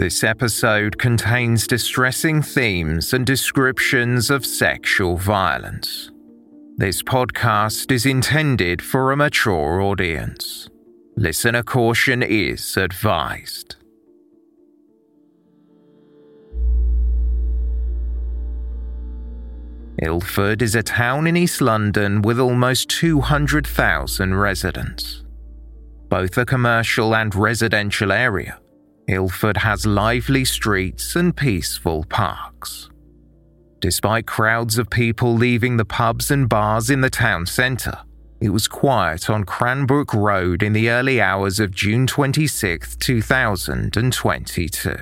This episode contains distressing themes and descriptions of sexual violence. This podcast is intended for a mature audience. Listener caution is advised. Ilford is a town in East London with almost 200,000 residents. Both a commercial and residential area, Ilford has lively streets and peaceful parks. Despite crowds of people leaving the pubs and bars in the town centre, it was quiet on Cranbrook Road in the early hours of June 26, 2022.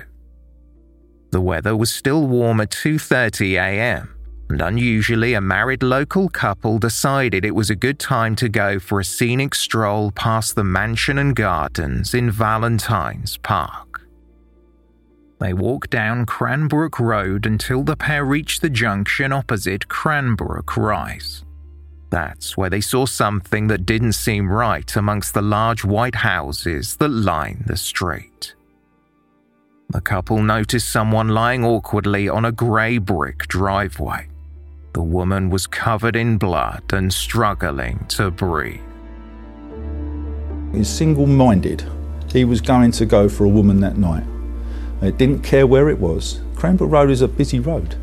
The weather was still warm at 2:30 a.m and unusually, a married local couple decided it was a good time to go for a scenic stroll past the mansion and gardens in Valentine's Park. They walked down Cranbrook Road until the pair reached the junction opposite Cranbrook Rise. That's where they saw something that didn't seem right amongst the large white houses that line the street. The couple noticed someone lying awkwardly on a grey brick driveway. The woman was covered in blood and struggling to breathe. He's single minded. He was going to go for a woman that night. It didn't care where it was. Cranbrook Road is a busy road.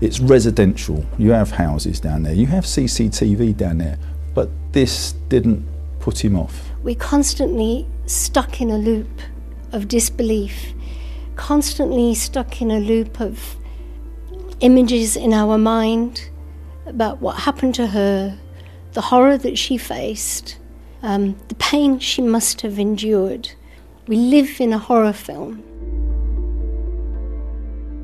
It's residential. You have houses down there. You have CCTV down there. But this didn't put him off. We're constantly stuck in a loop of disbelief, constantly stuck in a loop of images in our mind about what happened to her, the horror that she faced, um, the pain she must have endured. We live in a horror film.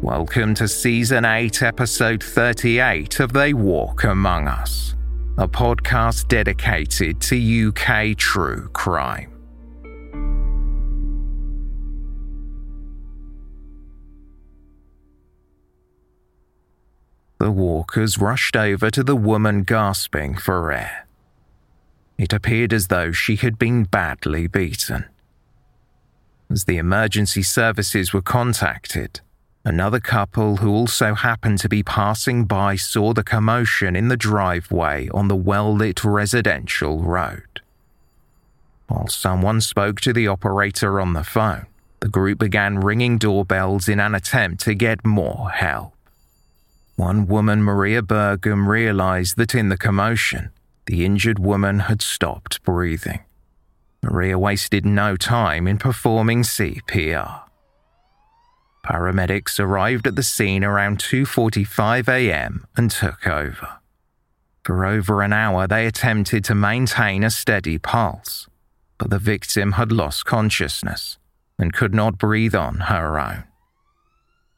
Welcome to Season 8, Episode 38 of They Walk Among Us, a podcast dedicated to UK true crime. The walkers rushed over to the woman gasping for air. It appeared as though she had been badly beaten. As the emergency services were contacted, another couple who also happened to be passing by saw the commotion in the driveway on the well lit residential road. While someone spoke to the operator on the phone, the group began ringing doorbells in an attempt to get more help. One woman, Maria Burgum, realized that in the commotion, the injured woman had stopped breathing. Maria wasted no time in performing CPR. Paramedics arrived at the scene around 2:45 a.m. and took over. For over an hour they attempted to maintain a steady pulse, but the victim had lost consciousness and could not breathe on her own.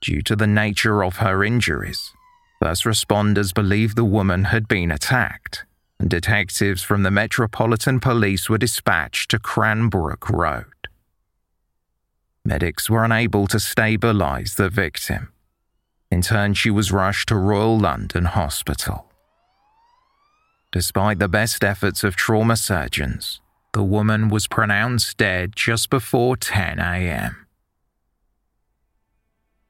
Due to the nature of her injuries, First responders believed the woman had been attacked, and detectives from the Metropolitan Police were dispatched to Cranbrook Road. Medics were unable to stabilize the victim. In turn, she was rushed to Royal London Hospital. Despite the best efforts of trauma surgeons, the woman was pronounced dead just before 10 a.m.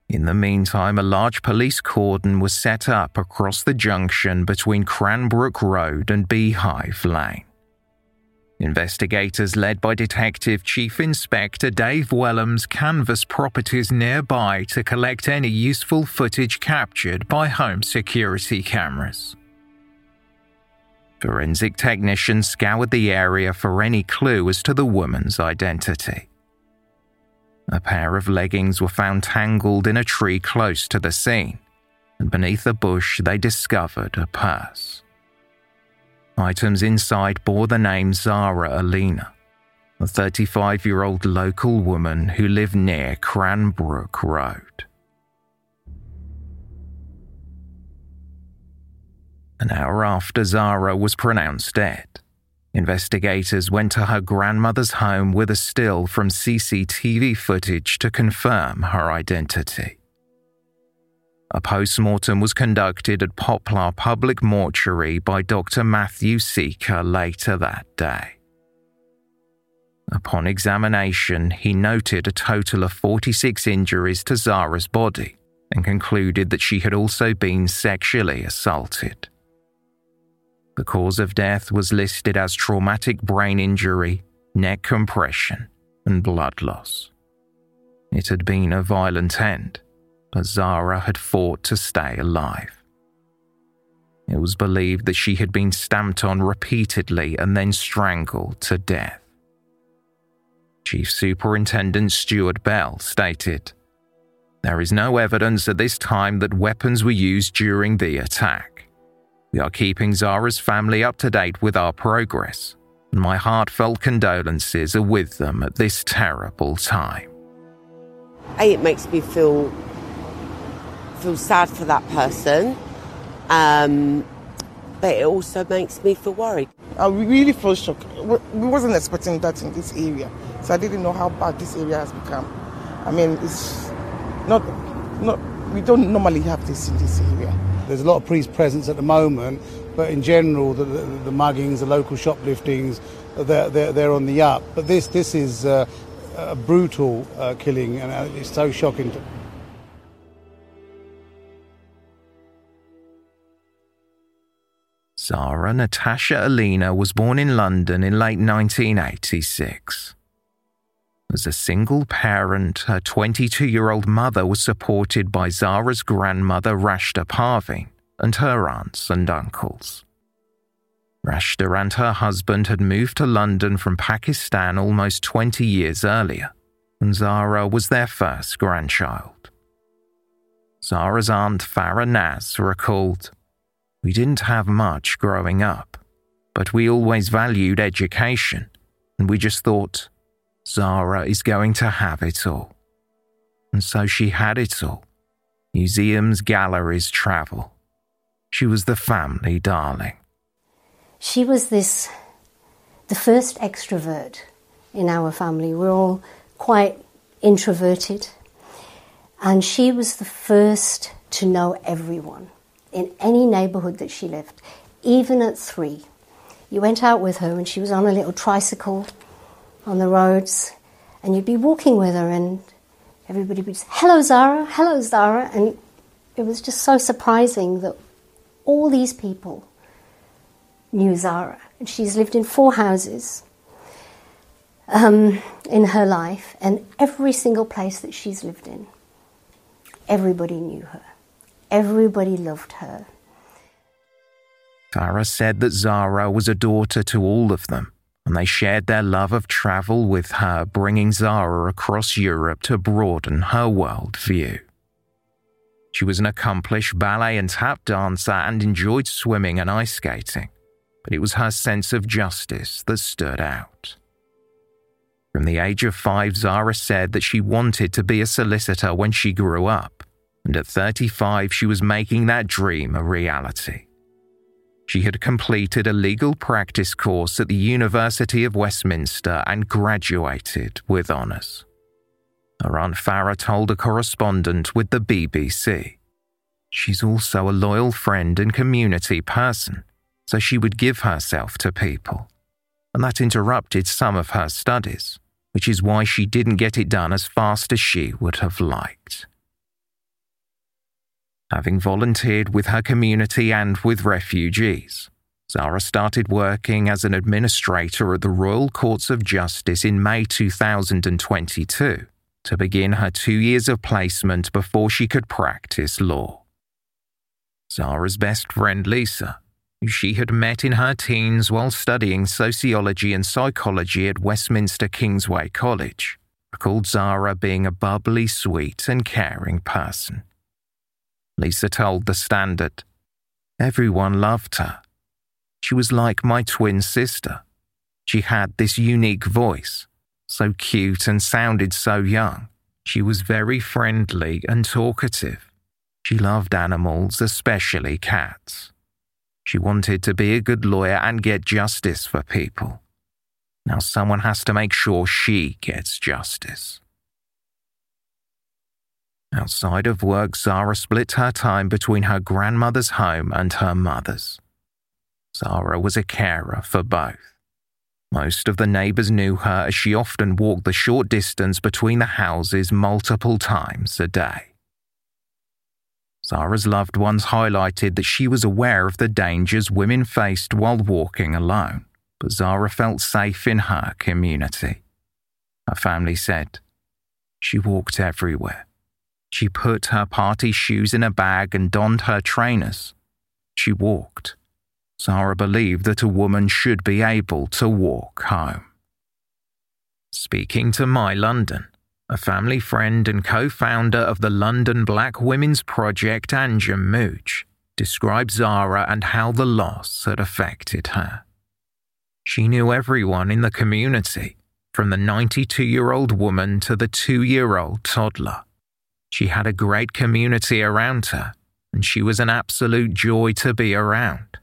In the meantime, a large police cordon was set up across the junction between Cranbrook Road and Beehive Lane. Investigators led by Detective Chief Inspector Dave Wellams canvassed properties nearby to collect any useful footage captured by home security cameras. Forensic technicians scoured the area for any clue as to the woman's identity. A pair of leggings were found tangled in a tree close to the scene, and beneath a bush they discovered a purse. Items inside bore the name Zara Aleena, a 35 year old local woman who lived near Cranbrook Road. An hour after Zara was pronounced dead, investigators went to her grandmother's home with a still from CCTV footage to confirm her identity. A post mortem was conducted at Poplar Public Mortuary by Dr. Matthew Seeker later that day. Upon examination, he noted a total of 46 injuries to Zara's body and concluded that she had also been sexually assaulted. The cause of death was listed as traumatic brain injury, neck compression, and blood loss. It had been a violent end, but Zara had fought to stay alive. It was believed that she had been stamped on repeatedly and then strangled to death. Chief Superintendent Stuart Bell stated There is no evidence at this time that weapons were used during the attack. We are keeping Zara's family up to date with our progress, and my heartfelt condolences are with them at this terrible time. It makes me feel feel sad for that person, um, but it also makes me feel worried. I really feel shocked. We wasn't expecting that in this area, so I didn't know how bad this area has become. I mean, it's not not we don't normally have this in this area. There's a lot of police presence at the moment, but in general, the, the, the muggings, the local shopliftings, they're, they're, they're, on the up. But this, this is uh, a brutal uh, killing, and uh, it's so shocking. To... Zara Natasha Aleena was born in London in late 1986. As a single parent, her 22 year old mother was supported by Zara's grandmother Rashda Parveen and her aunts and uncles. Rashda and her husband had moved to London from Pakistan almost 20 years earlier, and Zara was their first grandchild. Zara's aunt Farah Naz recalled, We didn't have much growing up, but we always valued education, and we just thought, Zara is going to have it all. And so she had it all museums, galleries, travel. She was the family darling. She was this, the first extrovert in our family. We're all quite introverted. And she was the first to know everyone in any neighborhood that she lived, even at three. You went out with her and she was on a little tricycle on the roads, and you'd be walking with her, and everybody would say, Hello, Zara, hello, Zara. And it was just so surprising that all these people knew Zara. And she's lived in four houses um, in her life, and every single place that she's lived in, everybody knew her. Everybody loved her. Farah said that Zara was a daughter to all of them and they shared their love of travel with her, bringing Zara across Europe to broaden her world view. She was an accomplished ballet and tap dancer and enjoyed swimming and ice skating, but it was her sense of justice that stood out. From the age of five, Zara said that she wanted to be a solicitor when she grew up, And at 35, she was making that dream a reality. She had completed a legal practice course at the University of Westminster and graduated with honours. Her Aunt Farah told a correspondent with the BBC. She's also a loyal friend and community person, so she would give herself to people. And that interrupted some of her studies, which is why she didn't get it done as fast as she would have liked. Having volunteered with her community and with refugees, Zara started working as an administrator at the Royal Courts of Justice in May 2022 to begin her two years of placement before she could practice law. Zara's best friend Lisa, who she had met in her teens while studying sociology and psychology at Westminster Kingsway College, recalled Zara being a bubbly, sweet, and caring person. Lisa told The Standard. Everyone loved her. She was like my twin sister. She had this unique voice, so cute and sounded so young. She was very friendly and talkative. She loved animals, especially cats. She wanted to be a good lawyer and get justice for people. Now someone has to make sure she gets justice. Outside of work, Zara split her time between her grandmother's home and her mother's. Zara was a carer for both. Most of the neighbours knew her as she often walked the short distance between the houses multiple times a day. Zara's loved ones highlighted that she was aware of the dangers women faced while walking alone, but Zara felt safe in her community. Her family said, She walked everywhere she put her party shoes in a bag and donned her trainers. She walked. Zara believed that a woman should be able to walk home. Speaking to My London, a family friend and co founder of the London Black Women's Project, Anjem Mooch, described Zara and how the loss had affected her. She knew everyone in the community, from the 92 year old woman to the two year old toddler. She had a great community around her, and she was an absolute joy to be around.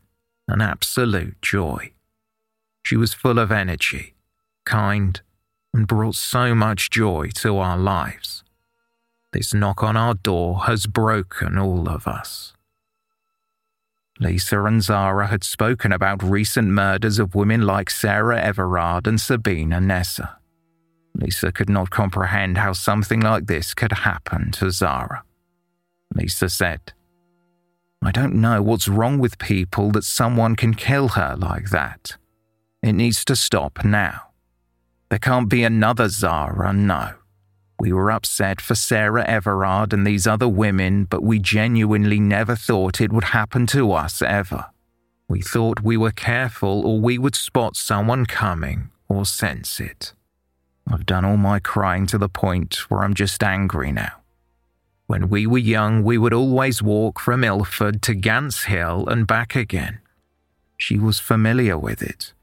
An absolute joy. She was full of energy, kind, and brought so much joy to our lives. This knock on our door has broken all of us. Lisa and Zara had spoken about recent murders of women like Sarah Everard and Sabina Nessa. Lisa could not comprehend how something like this could happen to Zara. Lisa said, I don't know what's wrong with people that someone can kill her like that. It needs to stop now. There can't be another Zara, no. We were upset for Sarah Everard and these other women, but we genuinely never thought it would happen to us ever. We thought we were careful or we would spot someone coming or sense it. I've done all my crying to the point where I'm just angry now. When we were young, we would always walk from Ilford to Gants Hill and back again. She was familiar with it.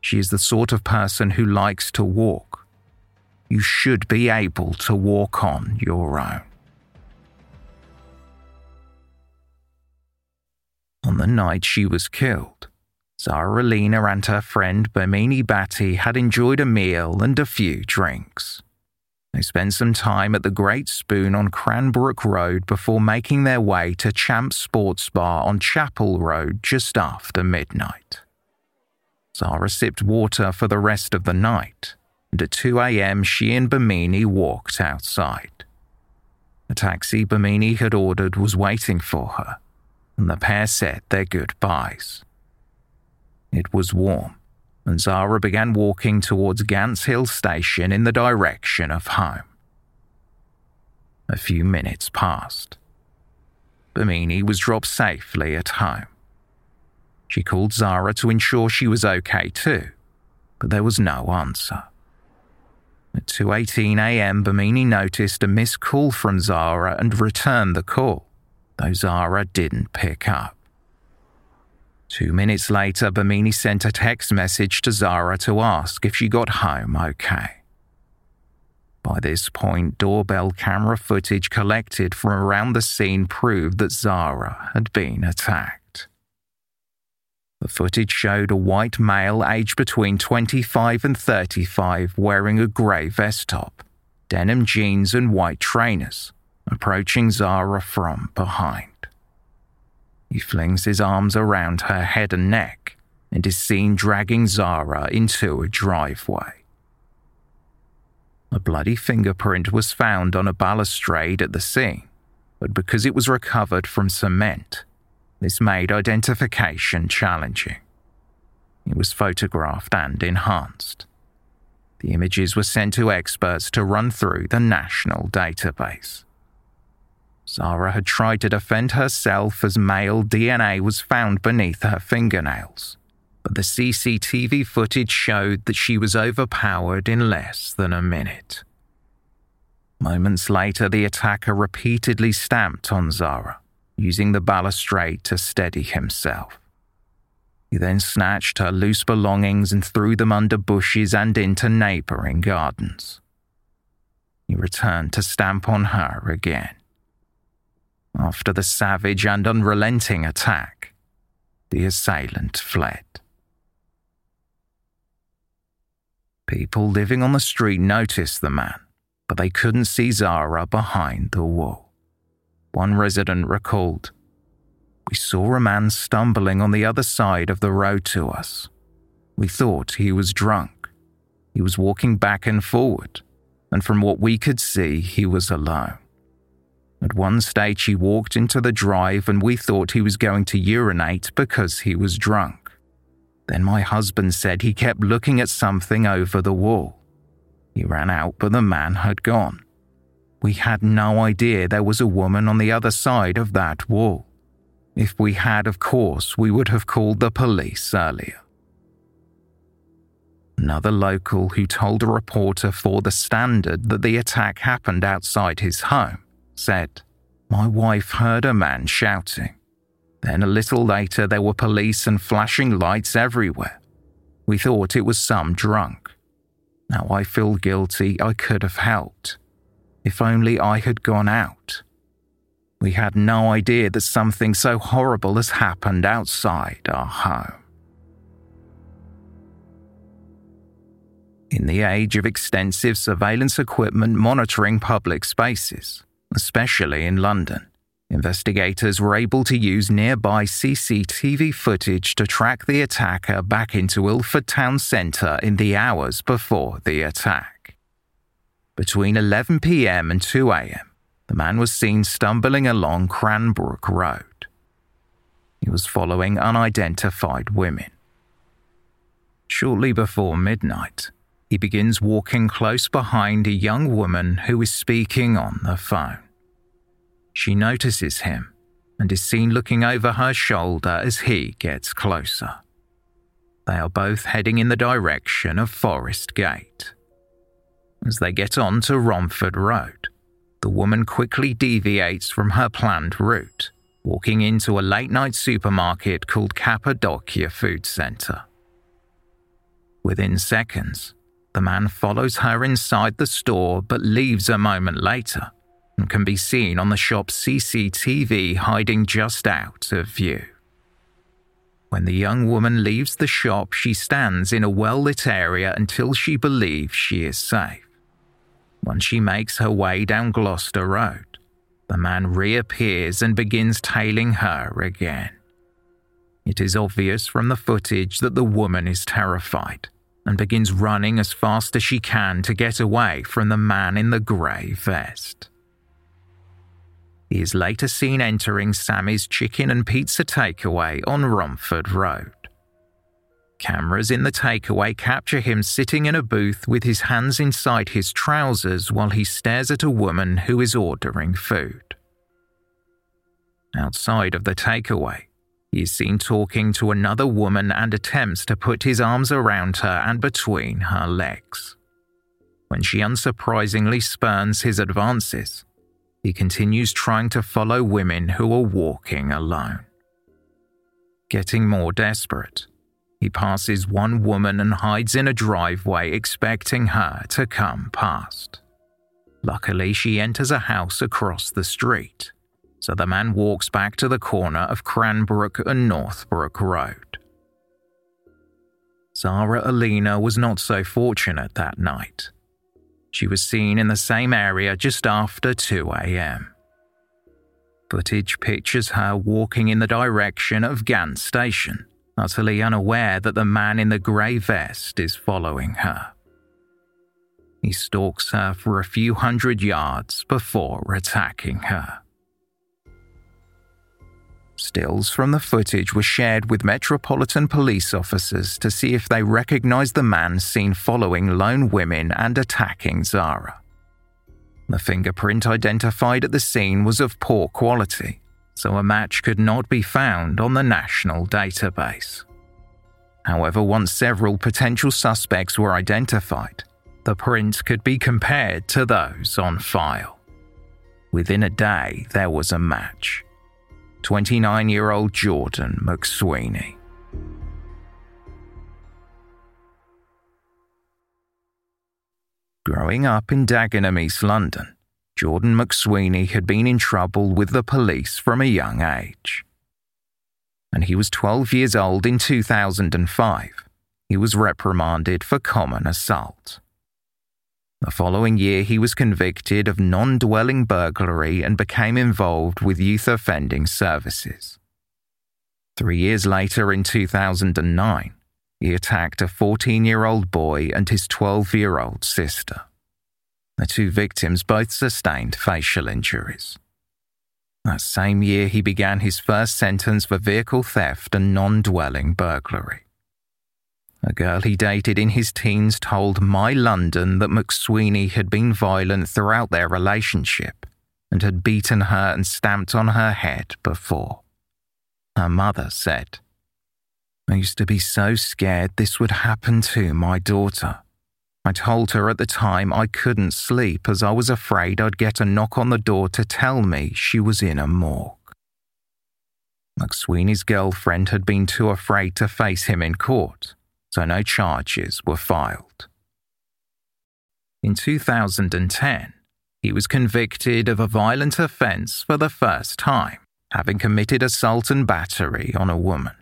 She is the sort of person who likes to walk. You should be able to walk on your own. On the night she was killed, Zara Aleena and her friend Bamini Batty had enjoyed a meal and a few drinks. They spent some time at the Great Spoon on Cranbrook Road before making their way to Champ Sports Bar on Chapel Road just after midnight. Zara sipped water for the rest of the night, and at 2 a.m., she and Bamini walked outside. The taxi Bamini had ordered was waiting for her, and the pair said their goodbyes. It was warm, and Zara began walking towards Gants Hill Station in the direction of home. A few minutes passed. Bamini was dropped safely at home. She called Zara to ensure she was okay too, but there was no answer. At 2:18 a.m., Bamini noticed a missed call from Zara and returned the call, though Zara didn't pick up. Two minutes later, Bamini sent a text message to Zara to ask if she got home okay. By this point, doorbell camera footage collected from around the scene proved that Zara had been attacked. The footage showed a white male aged between 25 and 35 wearing a grey vest top, denim jeans, and white trainers, approaching Zara from behind. He flings his arms around her head and neck and is seen dragging Zara into a driveway. A bloody fingerprint was found on a balustrade at the scene, but because it was recovered from cement, this made identification challenging. It was photographed and enhanced. The images were sent to experts to run through the national database. Zara had tried to defend herself as male DNA was found beneath her fingernails, but the CCTV footage showed that she was overpowered in less than a minute. Moments later, the attacker repeatedly stamped on Zara, using the balustrade to steady himself. He then snatched her loose belongings and threw them under bushes and into neighboring gardens. He returned to stamp on her again. After the savage and unrelenting attack, the assailant fled. People living on the street noticed the man, but they couldn't see Zara behind the wall. One resident recalled, We saw a man stumbling on the other side of the road to us. We thought he was drunk. He was walking back and forward, and from what we could see, he was alone. At one stage, he walked into the drive, and we thought he was going to urinate because he was drunk. Then my husband said he kept looking at something over the wall. He ran out, but the man had gone. We had no idea there was a woman on the other side of that wall. If we had, of course, we would have called the police earlier. Another local who told a reporter for The Standard that the attack happened outside his home said, My wife heard a man shouting. Then a little later, there were police and flashing lights everywhere. We thought it was some drunk. Now I feel guilty I could have helped. If only I had gone out. We had no idea that something so horrible has happened outside our home. In the age of extensive surveillance equipment monitoring public spaces, especially in London. Investigators were able to use nearby CCTV footage to track the attacker back into Ilford town centre in the hours before the attack. Between 11 pm and 2 am, the man was seen stumbling along Cranbrook Road. He was following unidentified women. Shortly before midnight, he begins walking close behind a young woman who is speaking on the phone. She notices him and is seen looking over her shoulder as he gets closer. They are both heading in the direction of Forest Gate. As they get on to Romford Road, the woman quickly deviates from her planned route, walking into a late night supermarket called Cappadocia Food Centre. Within seconds, the man follows her inside the store but leaves a moment later and can be seen on the shop's CCTV hiding just out of view. When the young woman leaves the shop, she stands in a well lit area until she believes she is safe. Once she makes her way down Gloucester Road, the man reappears and begins tailing her again. It is obvious from the footage that the woman is terrified and begins running as fast as she can to get away from the man in the grey vest. He is later seen entering Sammy's chicken and pizza takeaway on Romford Road. Cameras in the takeaway capture him sitting in a booth with his hands inside his trousers while he stares at a woman who is ordering food. Outside of the takeaway, he is seen talking to another woman and attempts to put his arms around her and between her legs. When she unsurprisingly spurns his advances, he continues trying to follow women who are walking alone. Getting more desperate, he passes one woman and hides in a driveway expecting her to come past. Luckily, she enters a house across the street, so the man walks back to the corner of Cranbrook and Northbrook Road. Zara Aleena was not so fortunate that night. She was seen in the same area just after 2 a.m. Footage pictures her walking in the direction of Gant Station, utterly unaware that the man in the grey vest is following her. He stalks her for a few hundred yards before attacking her. Stills from the footage were shared with Metropolitan police officers to see if they recognized the man seen following lone women and attacking Zara. The fingerprint identified at the scene was of poor quality, so a match could not be found on the national database. However, once several potential suspects were identified, the prints could be compared to those on file. Within a day, there was a match. 29 year old Jordan McSweeney. Growing up in Dagenham, East London, Jordan McSweeney had been in trouble with the police from a young age. And he was 12 years old in 2005. He was reprimanded for common assault. The following year, he was convicted of non dwelling burglary and became involved with youth offending services. Three years later, in 2009, he attacked a 14 year old boy and his 12 year old sister. The two victims both sustained facial injuries. That same year, he began his first sentence for vehicle theft and non dwelling burglary. A girl he dated in his teens told My London that McSweeney had been violent throughout their relationship and had beaten her and stamped on her head before. Her mother said, I used to be so scared this would happen to my daughter. I told her at the time I couldn't sleep as I was afraid I'd get a knock on the door to tell me she was in a morgue. McSweeney's girlfriend had been too afraid to face him in court so no charges were filed. In 2010, he was convicted of a violent offence for the first time, having committed assault and battery on a woman.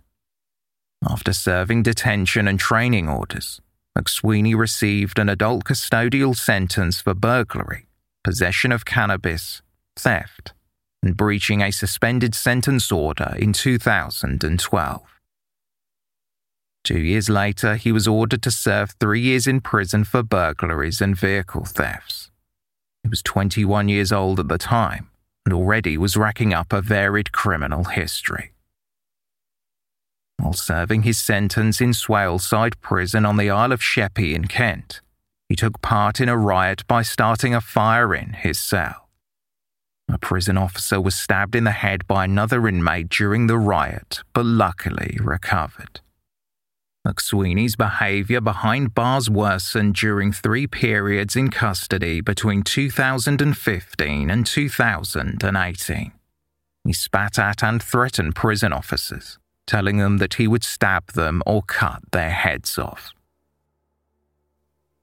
After serving detention and training orders, McSweeney received an adult custodial sentence for burglary, possession of cannabis, theft, and breaching a suspended sentence order in 2012. Two years later, he was ordered to serve three years in prison for burglaries and vehicle thefts. He was 21 years old at the time and already was racking up a varied criminal history. While serving his sentence in Swaleside Prison on the Isle of Sheppey in Kent, he took part in a riot by starting a fire in his cell. A prison officer was stabbed in the head by another inmate during the riot, but luckily recovered. McSweeney's behaviour behind bars worsened during three periods in custody between 2015 and 2018. He spat at and threatened prison officers, telling them that he would stab them or cut their heads off.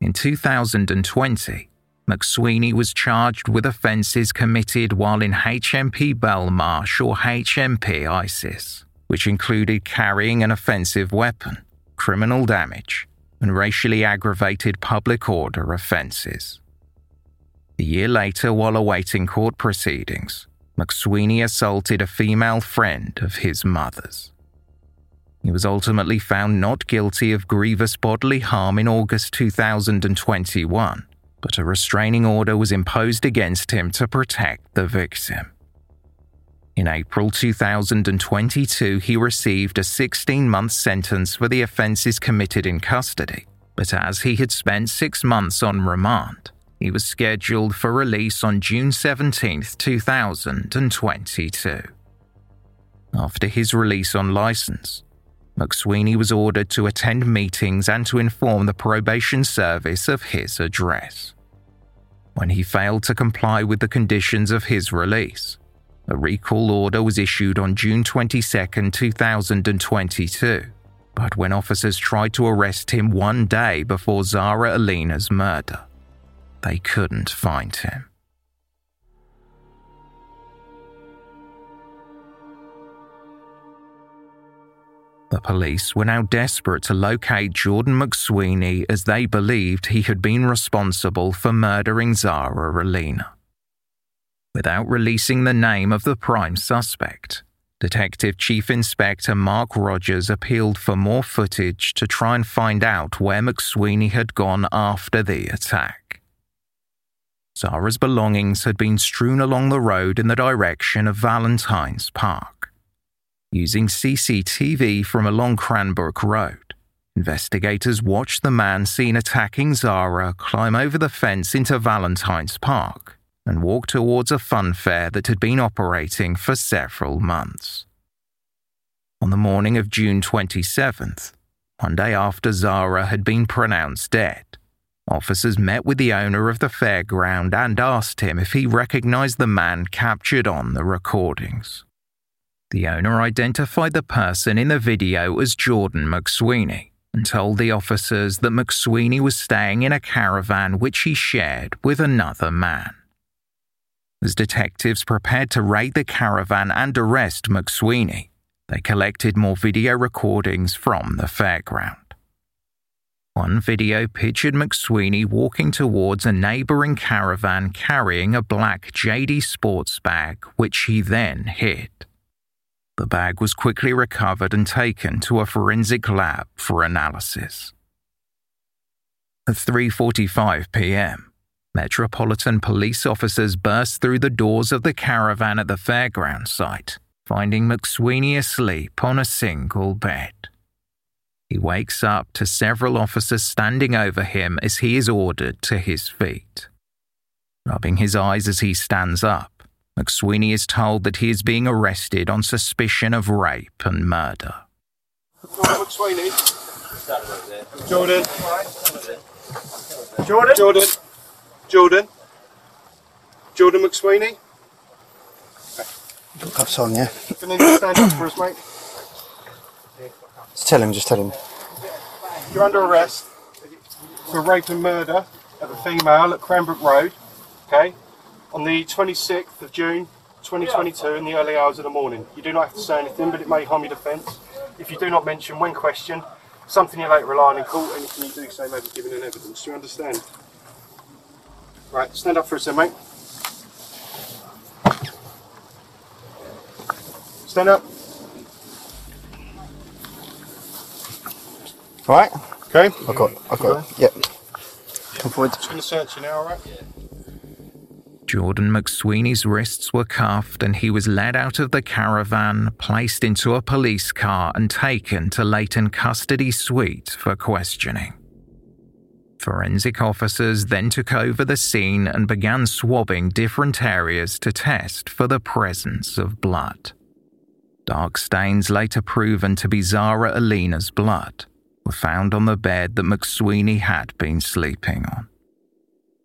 In 2020, McSweeney was charged with offences committed while in HMP Belmarsh or HMP Isis, which included carrying an offensive weapon criminal damage, and racially aggravated public order offences. A year later, while awaiting court proceedings, McSweeney assaulted a female friend of his mother's. He was ultimately found not guilty of grievous bodily harm in August 2021, but a restraining order was imposed against him to protect the victim. In April 2022, he received a 16 month sentence for the offences committed in custody, but as he had spent six months on remand, he was scheduled for release on June 17, 2022. After his release on license, McSweeney was ordered to attend meetings and to inform the probation service of his address. When he failed to comply with the conditions of his release, a recall order was issued on June 22, 2022, but when officers tried to arrest him one day before Zara Aleena's murder, they couldn't find him. The police were now desperate to locate Jordan McSweeney as they believed he had been responsible for murdering Zara Aleena. Without releasing the name of the prime suspect, Detective Chief Inspector Mark Rogers appealed for more footage to try and find out where McSweeney had gone after the attack. Zara's belongings had been strewn along the road in the direction of Valentine's Park. Using CCTV from along Cranbrook Road, investigators watched the man seen attacking Zara climb over the fence into Valentine's Park and walked towards a fun fair that had been operating for several months. On the morning of June 27th, one day after Zara had been pronounced dead, officers met with the owner of the fairground and asked him if he recognized the man captured on the recordings. The owner identified the person in the video as Jordan McSweeney and told the officers that McSweeney was staying in a caravan which he shared with another man. As detectives prepared to raid the caravan and arrest McSweeney, they collected more video recordings from the fairground. One video pictured McSweeney walking towards a neighbouring caravan carrying a black JD sports bag, which he then hid. The bag was quickly recovered and taken to a forensic lab for analysis. At 3:45 p.m., Metropolitan police officers burst through the doors of the caravan at the fairground site, finding McSweeney asleep on a single bed. He wakes up to several officers standing over him as he is ordered to his feet. Rubbing his eyes as he stands up, McSweeney is told that he is being arrested on suspicion of rape and murder. Jordan McSweeney. Jordan. Jordan. Jordan. Jordan. Jordan McSweeney. Got cuffs on, yeah. Can you stand up for us, mate? Just tell him, just tell him. You're under arrest for rape and murder of a female at Cranbrook Road. Okay on the 26th of June 2022 in the early hours of the morning. You do not have to say anything, but it may harm your defence. If you do not mention when questioned something you later rely on in court, anything you do say may be given in evidence. Do you understand? Right, stand up for a second, mate. Stand up. All right. Okay. I've got, I've got, yep. Come forward. Just going to search you now, all right? Jordan McSweeney's wrists were cuffed and he was led out of the caravan, placed into a police car, and taken to Leyton Custody Suite for questioning. Forensic officers then took over the scene and began swabbing different areas to test for the presence of blood. Dark stains later proven to be Zara Aleena's blood were found on the bed that McSweeney had been sleeping on.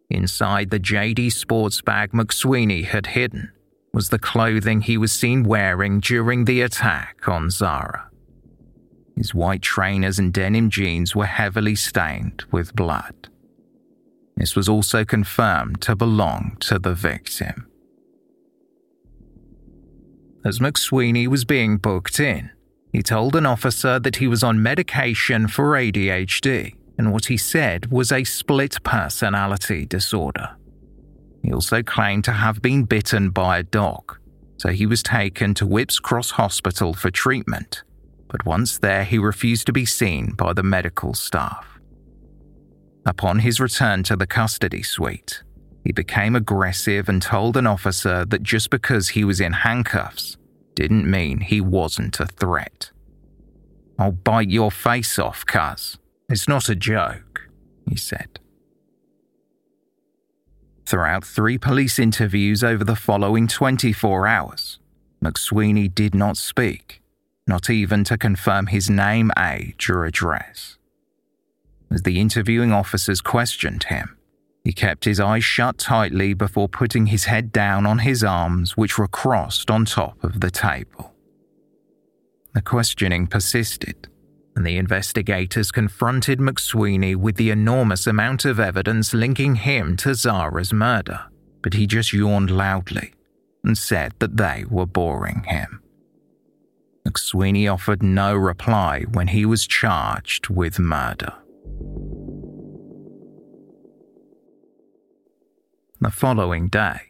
Inside the JD sports bag McSweeney had hidden was the clothing he was seen wearing during the attack on Zara. His white trainers and denim jeans were heavily stained with blood. This was also confirmed to belong to the victim. As McSweeney was being booked in, he told an officer that he was on medication for ADHD and what he said was a split personality disorder. He also claimed to have been bitten by a dog, so he was taken to Whipps Cross Hospital for treatment, but once there, he refused to be seen by the medical staff. Upon his return to the custody suite, he became aggressive and told an officer that just because he was in handcuffs didn't mean he wasn't a threat. I'll bite your face off, cuz, it's not a joke, he said. Throughout three police interviews over the following 24 hours, McSweeney did not speak, not even to confirm his name, age, or address. As the interviewing officers questioned him, he kept his eyes shut tightly before putting his head down on his arms, which were crossed on top of the table. The questioning persisted and the investigators confronted McSweeney with the enormous amount of evidence linking him to Zara's murder, but he just yawned loudly and said that they were boring him. McSweeney offered no reply when he was charged with murder. The following day,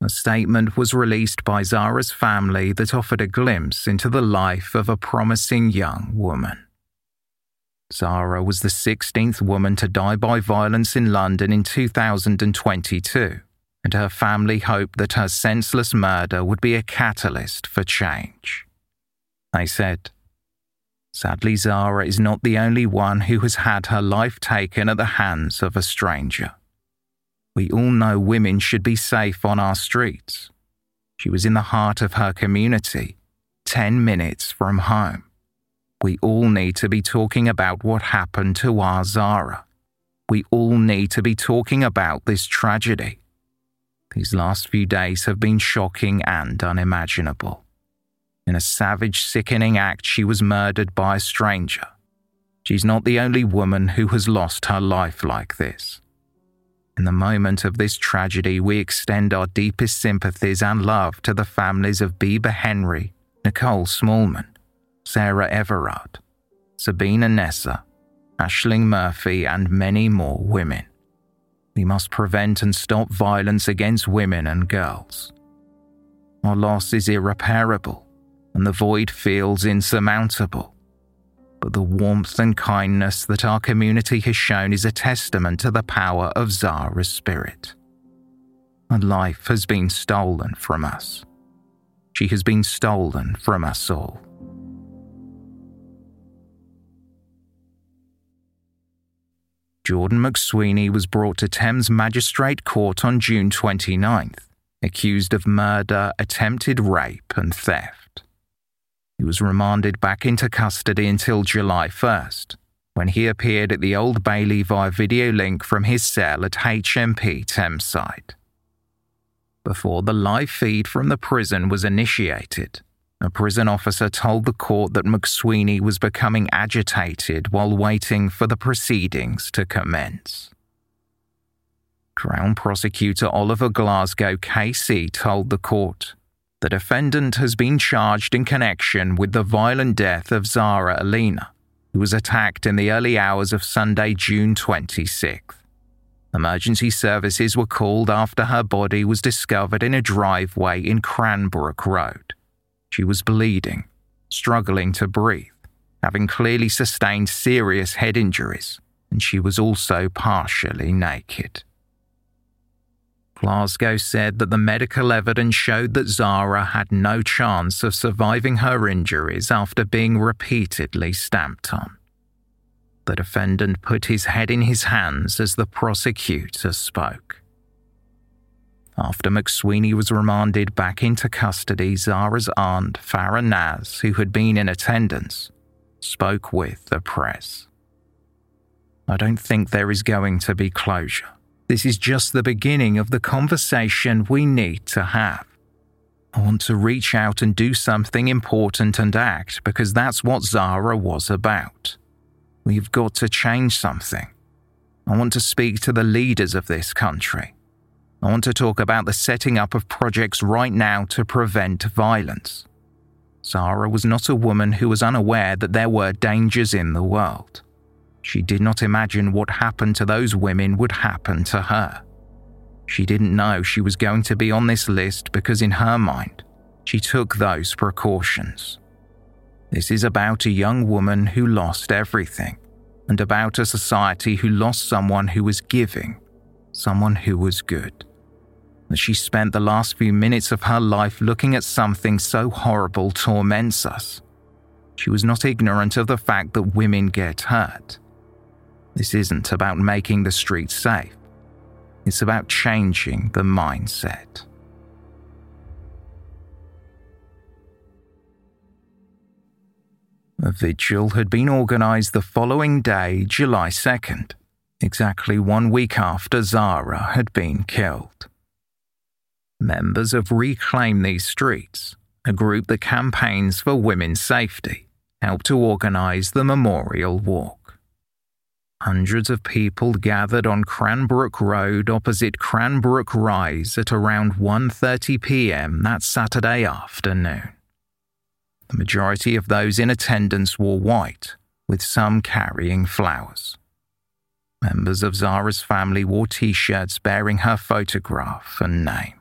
a statement was released by Zara's family that offered a glimpse into the life of a promising young woman. Zara was the 16th woman to die by violence in London in 2022, and her family hoped that her senseless murder would be a catalyst for change. They said, Sadly, Zara is not the only one who has had her life taken at the hands of a stranger. We all know women should be safe on our streets. She was in the heart of her community, 10 minutes from home. We all need to be talking about what happened to our Zara. We all need to be talking about this tragedy. These last few days have been shocking and unimaginable. In a savage, sickening act, she was murdered by a stranger. She's not the only woman who has lost her life like this. In the moment of this tragedy, we extend our deepest sympathies and love to the families of Bibaa Henry, Nicole Smallman, Sarah Everard, Sabina Nessa, Ashling Murphy, and many more women. We must prevent and stop violence against women and girls. Our loss is irreparable, and the void feels insurmountable but the warmth and kindness that our community has shown is a testament to the power of Zara's spirit. Her life has been stolen from us. She has been stolen from us all. Jordan McSweeney was brought to Thames Magistrate Court on June 29th, accused of murder, attempted rape, and theft. He was remanded back into custody until July 1st, when he appeared at the Old Bailey via video link from his cell at HMP Thameside. Before the live feed from the prison was initiated, a prison officer told the court that McSweeney was becoming agitated while waiting for the proceedings to commence. Crown Prosecutor Oliver Glasgow KC told the court the defendant has been charged in connection with the violent death of Zara Aleena, who was attacked in the early hours of Sunday, June 26th. Emergency services were called after her body was discovered in a driveway in Cranbrook Road. She was bleeding, struggling to breathe, having clearly sustained serious head injuries, and she was also partially naked. Glasgow said that the medical evidence showed that Zara had no chance of surviving her injuries after being repeatedly stamped on. The defendant put his head in his hands as the prosecutor spoke. After McSweeney was remanded back into custody, Zara's aunt, Farah Naz, who had been in attendance, spoke with the press. I don't think there is going to be closure. This is just the beginning of the conversation we need to have. I want to reach out and do something important and act because that's what Zara was about. We've got to change something. I want to speak to the leaders of this country. I want to talk about the setting up of projects right now to prevent violence. Zara was not a woman who was unaware that there were dangers in the world. She did not imagine what happened to those women would happen to her. She didn't know she was going to be on this list because, in her mind, she took those precautions. This is about a young woman who lost everything, and about a society who lost someone who was giving, someone who was good. That she spent the last few minutes of her life looking at something so horrible torments us. She was not ignorant of the fact that women get hurt this isn't about making the streets safe, it's about changing the mindset. A vigil had been organised the following day, July 2nd, exactly one week after Zara had been killed. Members of Reclaim These Streets, a group that campaigns for women's safety, helped to organise the memorial walk. Hundreds of people gathered on Cranbrook Road opposite Cranbrook Rise at around 1:30 p.m. that Saturday afternoon. The majority of those in attendance wore white, with some carrying flowers. Members of Zara's family wore t shirts bearing her photograph and name.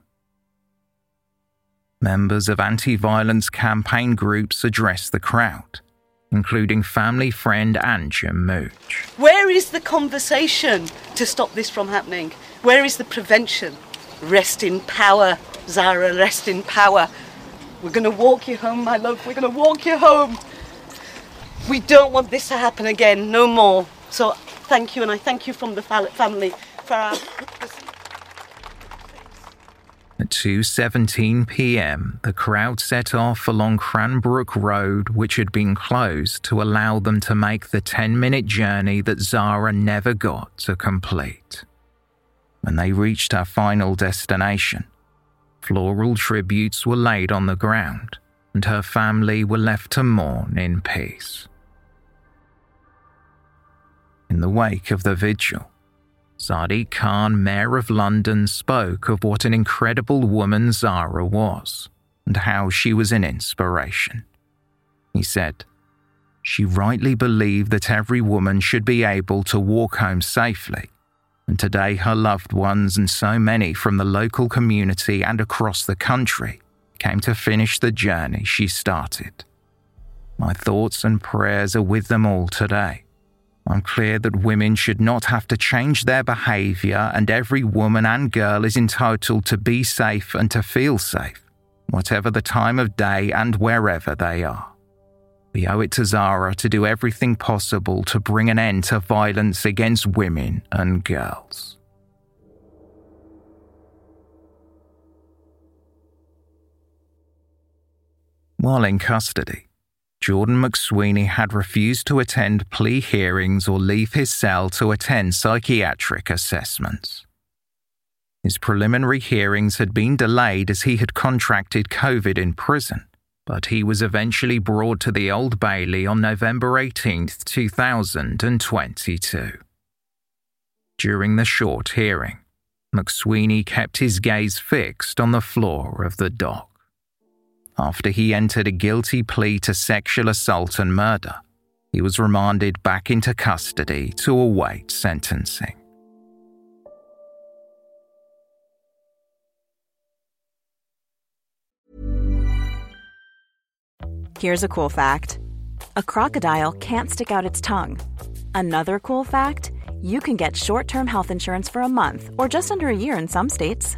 Members of anti violence campaign groups addressed the crowd, including family friend Anja Mooch. Where is the conversation to stop this from happening? Where is the prevention? Rest in power, Zara, rest in power. We're going to walk you home, my love. We're going to walk you home. We don't want this to happen again, no more. So thank you, and I thank you from the family for our. At 2:17 p.m., the crowd set off along Cranbrook Road, which had been closed to allow them to make the 10-minute journey that Zara never got to complete. When they reached her final destination, floral tributes were laid on the ground, and her family were left to mourn in peace. In the wake of the vigil, Sadiq Khan, Mayor of London, spoke of what an incredible woman Zara was and how she was an inspiration. He said, She rightly believed that every woman should be able to walk home safely, and today her loved ones and so many from the local community and across the country came to finish the journey she started. My thoughts and prayers are with them all today I'm clear that women should not have to change their behaviour, and every woman and girl is entitled to be safe and to feel safe, whatever the time of day and wherever they are. We owe it to Zara to do everything possible to bring an end to violence against women and girls. While in custody, Jordan McSweeney had refused to attend plea hearings or leave his cell to attend psychiatric assessments. His preliminary hearings had been delayed as he had contracted COVID in prison, but he was eventually brought to the Old Bailey on November 18, 2022. During the short hearing, McSweeney kept his gaze fixed on the floor of the dock after he entered a guilty plea to sexual assault and murder. He was remanded back into custody to await sentencing. Here's a cool fact a crocodile can't stick out its tongue. Another cool fact you can get short term health insurance for a month or just under a year in some states.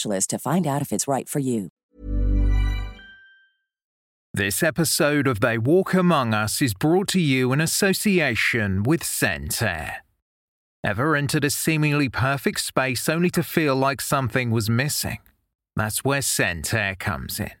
specialist to find out if it's right for you. This episode of They Walk Among Us is brought to you in association with Scent Air. Ever entered a seemingly perfect space only to feel like something was missing? That's where Scent Air comes in.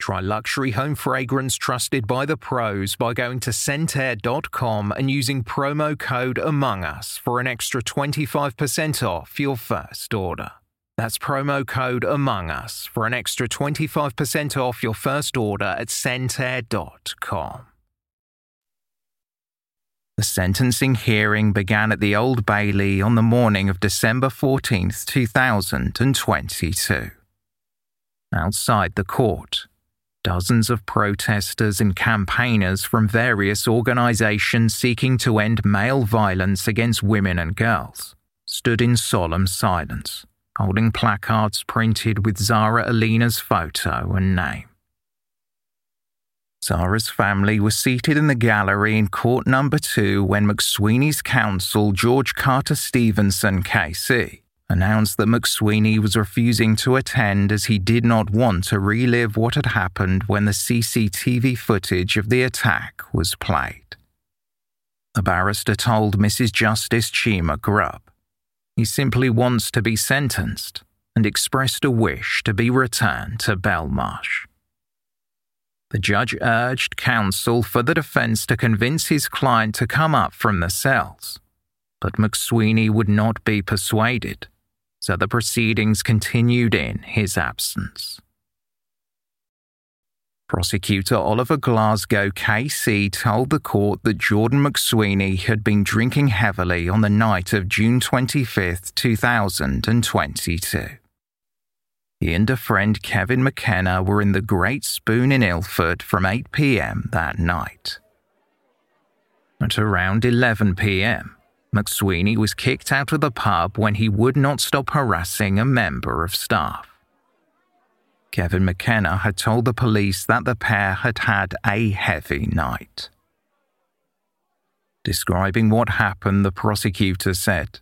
Try luxury home fragrance trusted by the pros by going to scentair.com and using promo code Among Us for an extra 25% off your first order. That's promo code Among Us for an extra 25% off your first order at scentair.com. The sentencing hearing began at the Old Bailey on the morning of December 14th, 2022. Outside the court, dozens of protesters and campaigners from various organizations seeking to end male violence against women and girls stood in solemn silence holding placards printed with Zara Aleena's photo and name. Zara's family was seated in the gallery in court number two when McSweeney's counsel, George Carter Stephenson, KC, announced that McSweeney was refusing to attend as he did not want to relive what had happened when the CCTV footage of the attack was played. The barrister told Mrs. Justice Cheema Grubb he simply wants to be sentenced and expressed a wish to be returned to Belmarsh. The judge urged counsel for the defense to convince his client to come up from the cells, but McSweeney would not be persuaded, so the proceedings continued in his absence. Prosecutor Oliver Glasgow KC told the court that Jordan McSweeney had been drinking heavily on the night of June 25, 2022. He and a friend Kevin McKenna were in the Great Spoon in Ilford from 8 pm that night. At around 11 pm, McSweeney was kicked out of the pub when he would not stop harassing a member of staff. Kevin McKenna had told the police that the pair had had a heavy night. Describing what happened, the prosecutor said,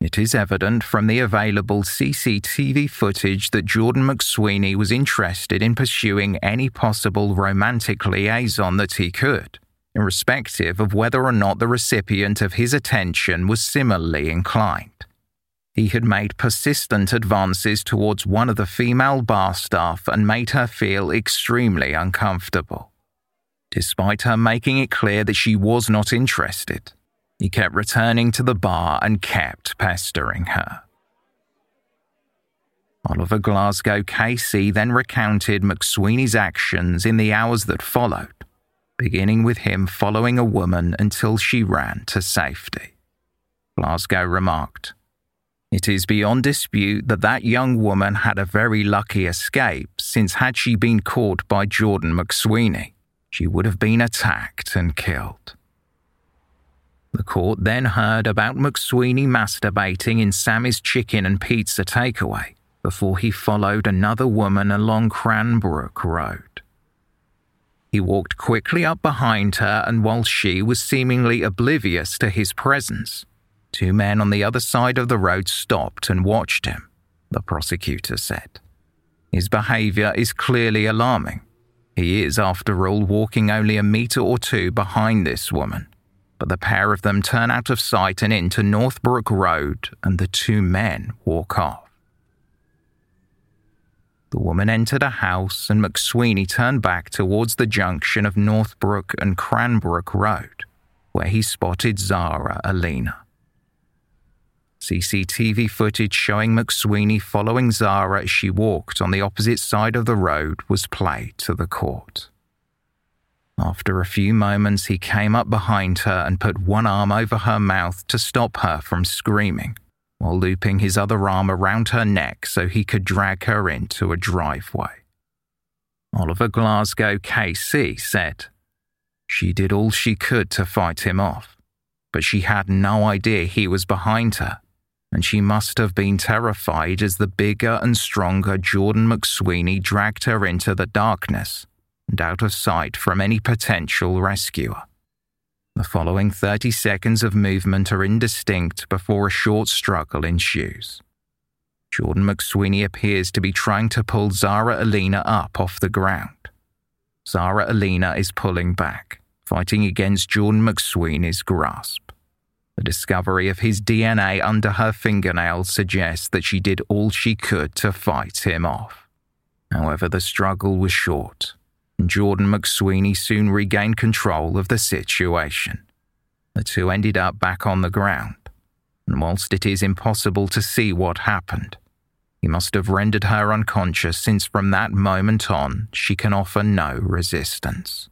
It is evident from the available CCTV footage that Jordan McSweeney was interested in pursuing any possible romantic liaison that he could, irrespective of whether or not the recipient of his attention was similarly inclined he had made persistent advances towards one of the female bar staff and made her feel extremely uncomfortable. Despite her making it clear that she was not interested, he kept returning to the bar and kept pestering her. Oliver Glasgow KC then recounted McSweeney's actions in the hours that followed, beginning with him following a woman until she ran to safety. Glasgow remarked, it is beyond dispute that that young woman had a very lucky escape, since had she been caught by Jordan McSweeney, she would have been attacked and killed. The court then heard about McSweeney masturbating in Sammy's chicken and pizza takeaway before he followed another woman along Cranbrook Road. He walked quickly up behind her, and while she was seemingly oblivious to his presence, Two men on the other side of the road stopped and watched him, the prosecutor said. His behaviour is clearly alarming. He is, after all, walking only a metre or two behind this woman. But the pair of them turn out of sight and into Northbrook Road, and the two men walk off. The woman entered a house, and McSweeney turned back towards the junction of Northbrook and Cranbrook Road where he spotted Zara Aleena. CCTV footage showing McSweeney following Zara as she walked on the opposite side of the road was played to the court. After a few moments, he came up behind her and put one arm over her mouth to stop her from screaming, while looping his other arm around her neck so he could drag her into a driveway. Oliver Glasgow KC said, She did all she could to fight him off, but she had no idea he was behind her, and she must have been terrified as the bigger and stronger Jordan McSweeney dragged her into the darkness and out of sight from any potential rescuer. The following 30 seconds of movement are indistinct before a short struggle ensues. Jordan McSweeney appears to be trying to pull Zara Aleena up off the ground. Zara Aleena is pulling back, fighting against Jordan McSweeney's grasp. The discovery of his DNA under her fingernails suggests that she did all she could to fight him off. However, the struggle was short, Jordan McSweeney soon regained control of the situation. The two ended up back on the ground, and whilst it is impossible to see what happened, he must have rendered her unconscious since from that moment on she can offer no resistance.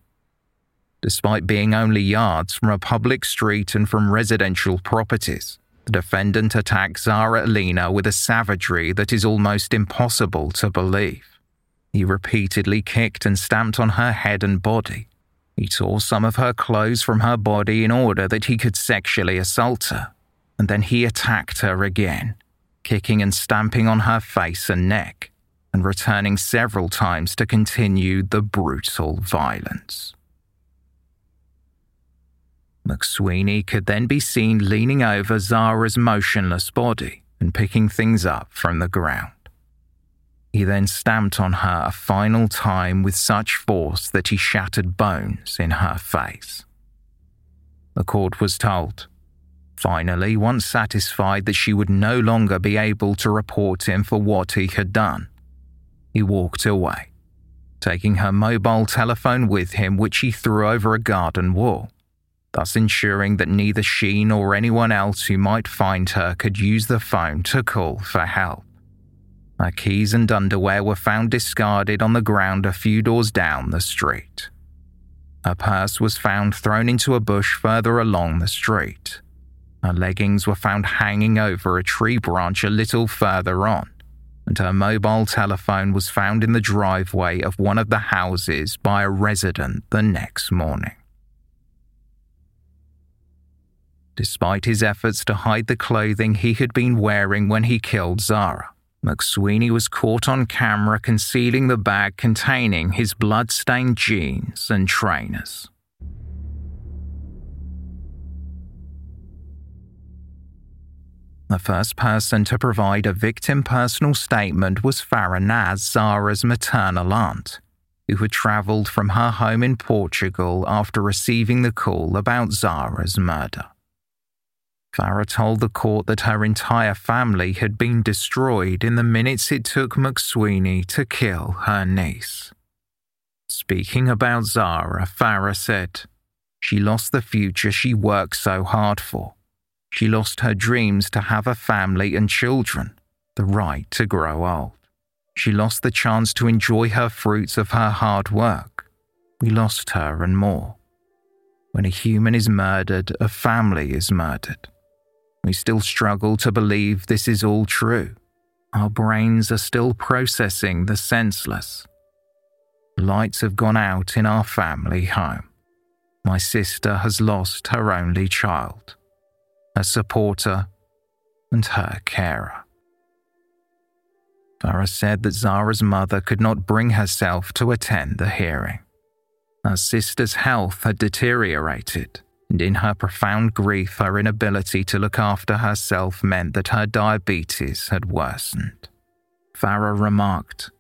Despite being only yards from a public street and from residential properties, the defendant attacked Zara Aleena with a savagery that is almost impossible to believe. He repeatedly kicked and stamped on her head and body. He tore some of her clothes from her body in order that he could sexually assault her, and then he attacked her again, kicking and stamping on her face and neck, and returning several times to continue the brutal violence. McSweeney could then be seen leaning over Zara's motionless body and picking things up from the ground. He then stamped on her a final time with such force that he shattered bones in her face. The court was told. Finally, once satisfied that she would no longer be able to report him for what he had done, he walked away, taking her mobile telephone with him, which he threw over a garden wall, thus ensuring that neither she nor anyone else who might find her could use the phone to call for help. Her keys and underwear were found discarded on the ground a few doors down the street. Her purse was found thrown into a bush further along the street. Her leggings were found hanging over a tree branch a little further on, and her mobile telephone was found in the driveway of one of the houses by a resident the next morning. Despite his efforts to hide the clothing he had been wearing when he killed Zara, McSweeney was caught on camera concealing the bag containing his blood-stained jeans and trainers. The first person to provide a victim personal statement was Farah Naz, Zara's maternal aunt, who had travelled from her home in Portugal after receiving the call about Zara's murder. Farah told the court that her entire family had been destroyed in the minutes it took McSweeney to kill her niece. Speaking about Zara, Farah said, She lost the future she worked so hard for. She lost her dreams to have a family and children, the right to grow old. She lost the chance to enjoy her fruits of her hard work. We lost her and more. When a human is murdered, a family is murdered. We still struggle to believe this is all true. Our brains are still processing the senseless. Lights have gone out in our family home. My sister has lost her only child, a supporter, and her carer. Farah said that Zara's mother could not bring herself to attend the hearing. Her sister's health had deteriorated, and in her profound grief, her inability to look after herself meant that her diabetes had worsened. Farah remarked,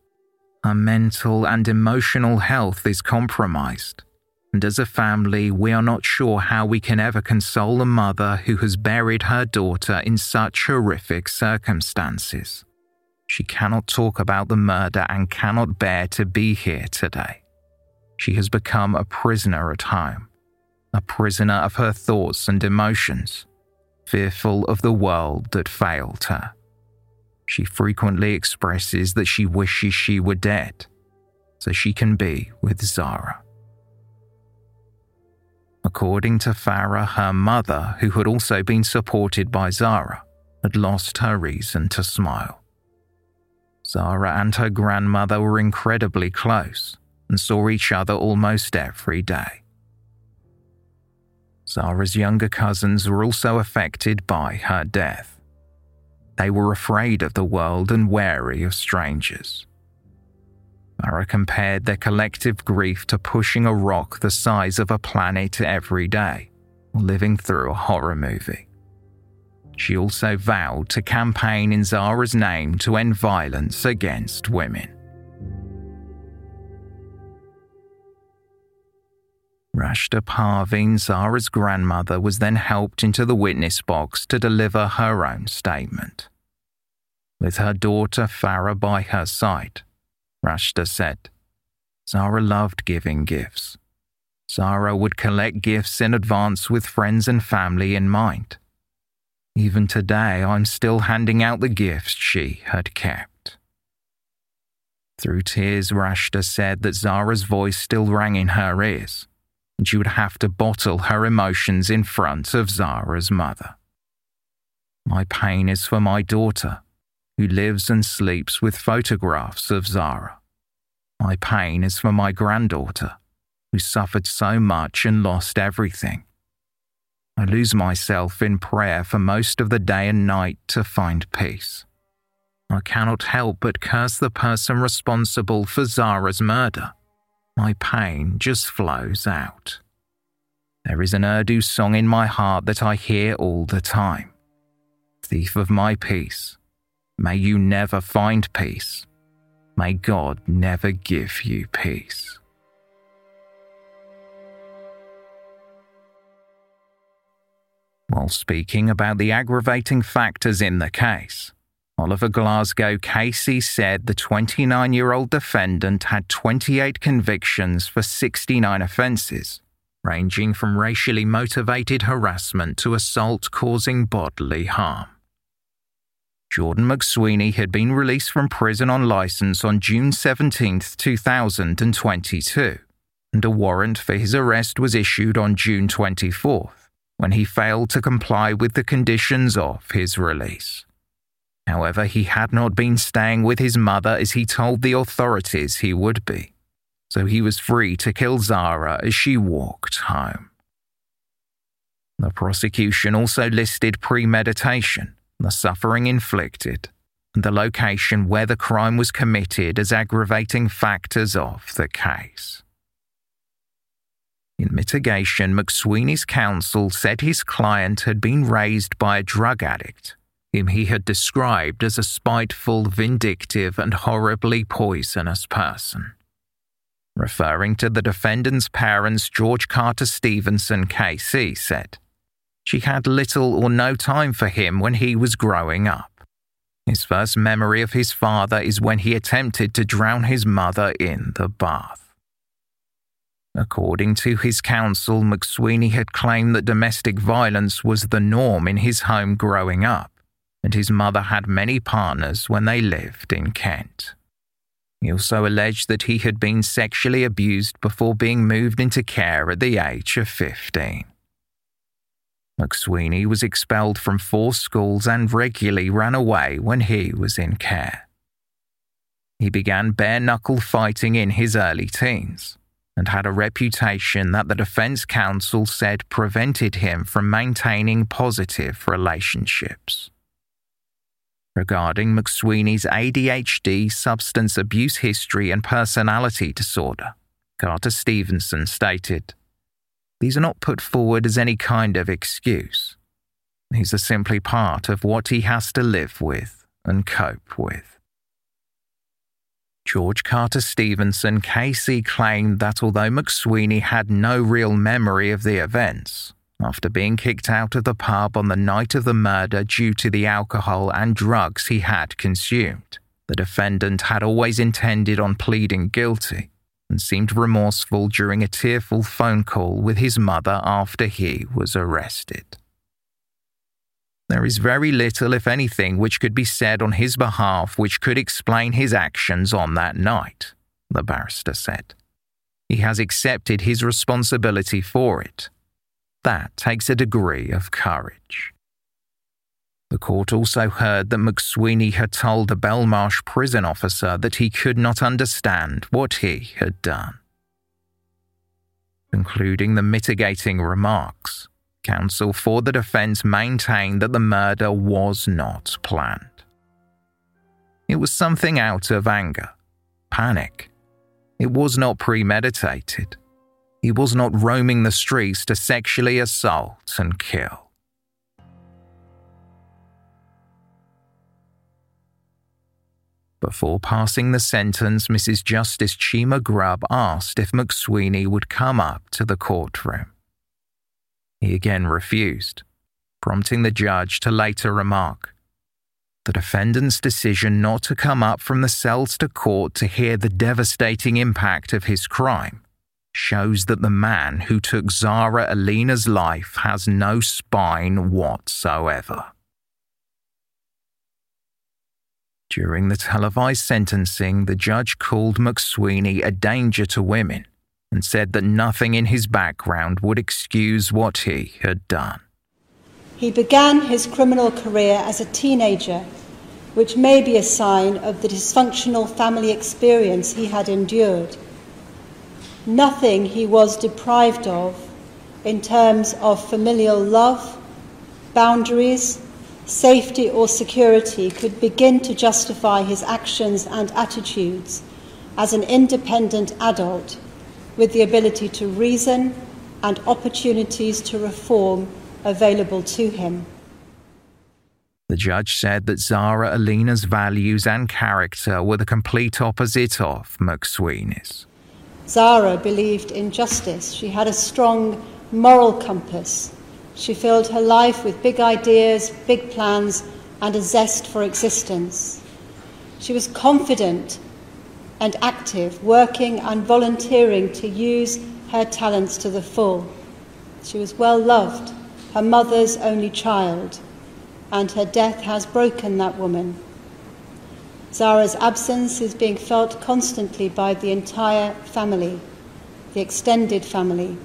Her mental and emotional health is compromised, and as a family, we are not sure how we can ever console a mother who has buried her daughter in such horrific circumstances. She cannot talk about the murder and cannot bear to be here today. She has become a prisoner at home a prisoner of her thoughts and emotions, fearful of the world that failed her. She frequently expresses that she wishes she were dead so she can be with Zara. According to Farah, her mother, who had also been supported by Zara, had lost her reason to smile. Zara and her grandmother were incredibly close and saw each other almost every day. Zara's younger cousins were also affected by her death. They were afraid of the world and wary of strangers. Farah compared their collective grief to pushing a rock the size of a planet every day, or living through a horror movie. She also vowed to campaign in Zara's name to end violence against women. Rashda Parveen, Zara's grandmother, was then helped into the witness box to deliver her own statement. With her daughter Farah by her side, Rashda said, Zara loved giving gifts. Zara would collect gifts in advance with friends and family in mind. Even today, I'm still handing out the gifts she had kept. Through tears, Rashda said that Zara's voice still rang in her ears, and she would have to bottle her emotions in front of Zara's mother. My pain is for my daughter, who lives and sleeps with photographs of Zara. My pain is for my granddaughter, who suffered so much and lost everything. I lose myself in prayer for most of the day and night to find peace. I cannot help but curse the person responsible for Zara's murder. My pain just flows out. There is an Urdu song in my heart that I hear all the time Thief of my peace, may you never find peace. May God never give you peace. While speaking about the aggravating factors in the case, Oliver Glasgow KC said the 29 year old defendant had 28 convictions for 69 offences, ranging from racially motivated harassment to assault causing bodily harm. Jordan McSweeney had been released from prison on license on June 17, 2022, and a warrant for his arrest was issued on June 24, when he failed to comply with the conditions of his release. However, he had not been staying with his mother as he told the authorities he would be, so he was free to kill Zara as she walked home. The prosecution also listed premeditation, the suffering inflicted, and the location where the crime was committed as aggravating factors of the case. In mitigation, McSweeney's counsel said his client had been raised by a drug addict, whom he had described as a spiteful, vindictive, and horribly poisonous person. Referring to the defendant's parents, George Carter Stephenson, KC, said, She had little or no time for him when he was growing up. His first memory of his father is when he attempted to drown his mother in the bath. According to his counsel, McSweeney had claimed that domestic violence was the norm in his home growing up, and his mother had many partners when they lived in Kent. He also alleged that he had been sexually abused before being moved into care at the age of 15. McSweeney was expelled from four schools and regularly ran away when he was in care. He began bare knuckle fighting in his early teens and had a reputation that the defense counsel said prevented him from maintaining positive relationships. Regarding McSweeney's ADHD, substance abuse history, and personality disorder, Carter Stephenson stated, These are not put forward as any kind of excuse. These are simply part of what he has to live with and cope with. George Carter Stephenson, KC claimed that although McSweeney had no real memory of the events, after being kicked out of the pub on the night of the murder due to the alcohol and drugs he had consumed, the defendant had always intended on pleading guilty and seemed remorseful during a tearful phone call with his mother after he was arrested. There is very little, if anything, which could be said on his behalf which could explain his actions on that night, the barrister said. He has accepted his responsibility for it. That takes a degree of courage. The court also heard that McSweeney had told a Belmarsh prison officer that he could not understand what he had done. Concluding the mitigating remarks, counsel for the defense maintained that the murder was not planned. It was something out of anger, panic. It was not premeditated. He was not roaming the streets to sexually assault and kill. Before passing the sentence, Mrs. Justice Cheema Grubb asked if McSweeney would come up to the courtroom. He again refused, prompting the judge to later remark the defendant's decision not to come up from the cells to court to hear the devastating impact of his crime shows that the man who took Zara Aleena's life has no spine whatsoever. During the televised sentencing, the judge called McSweeney a danger to women and said that nothing in his background would excuse what he had done. He began his criminal career as a teenager, which may be a sign of the dysfunctional family experience he had endured. Nothing he was deprived of in terms of familial love, boundaries, safety, or security could begin to justify his actions and attitudes as an independent adult with the ability to reason and opportunities to reform available to him. The judge said that Zara Aleena's values and character were the complete opposite of McSweeney's. Zara believed in justice. She had a strong moral compass she filled her life with big ideas, big plans, and a zest for existence. She was confident and active, working and volunteering to use her talents to the full. She was well loved, her mother's only child, and her death has broken that woman. Zara's absence is being felt constantly by the entire family, the extended family.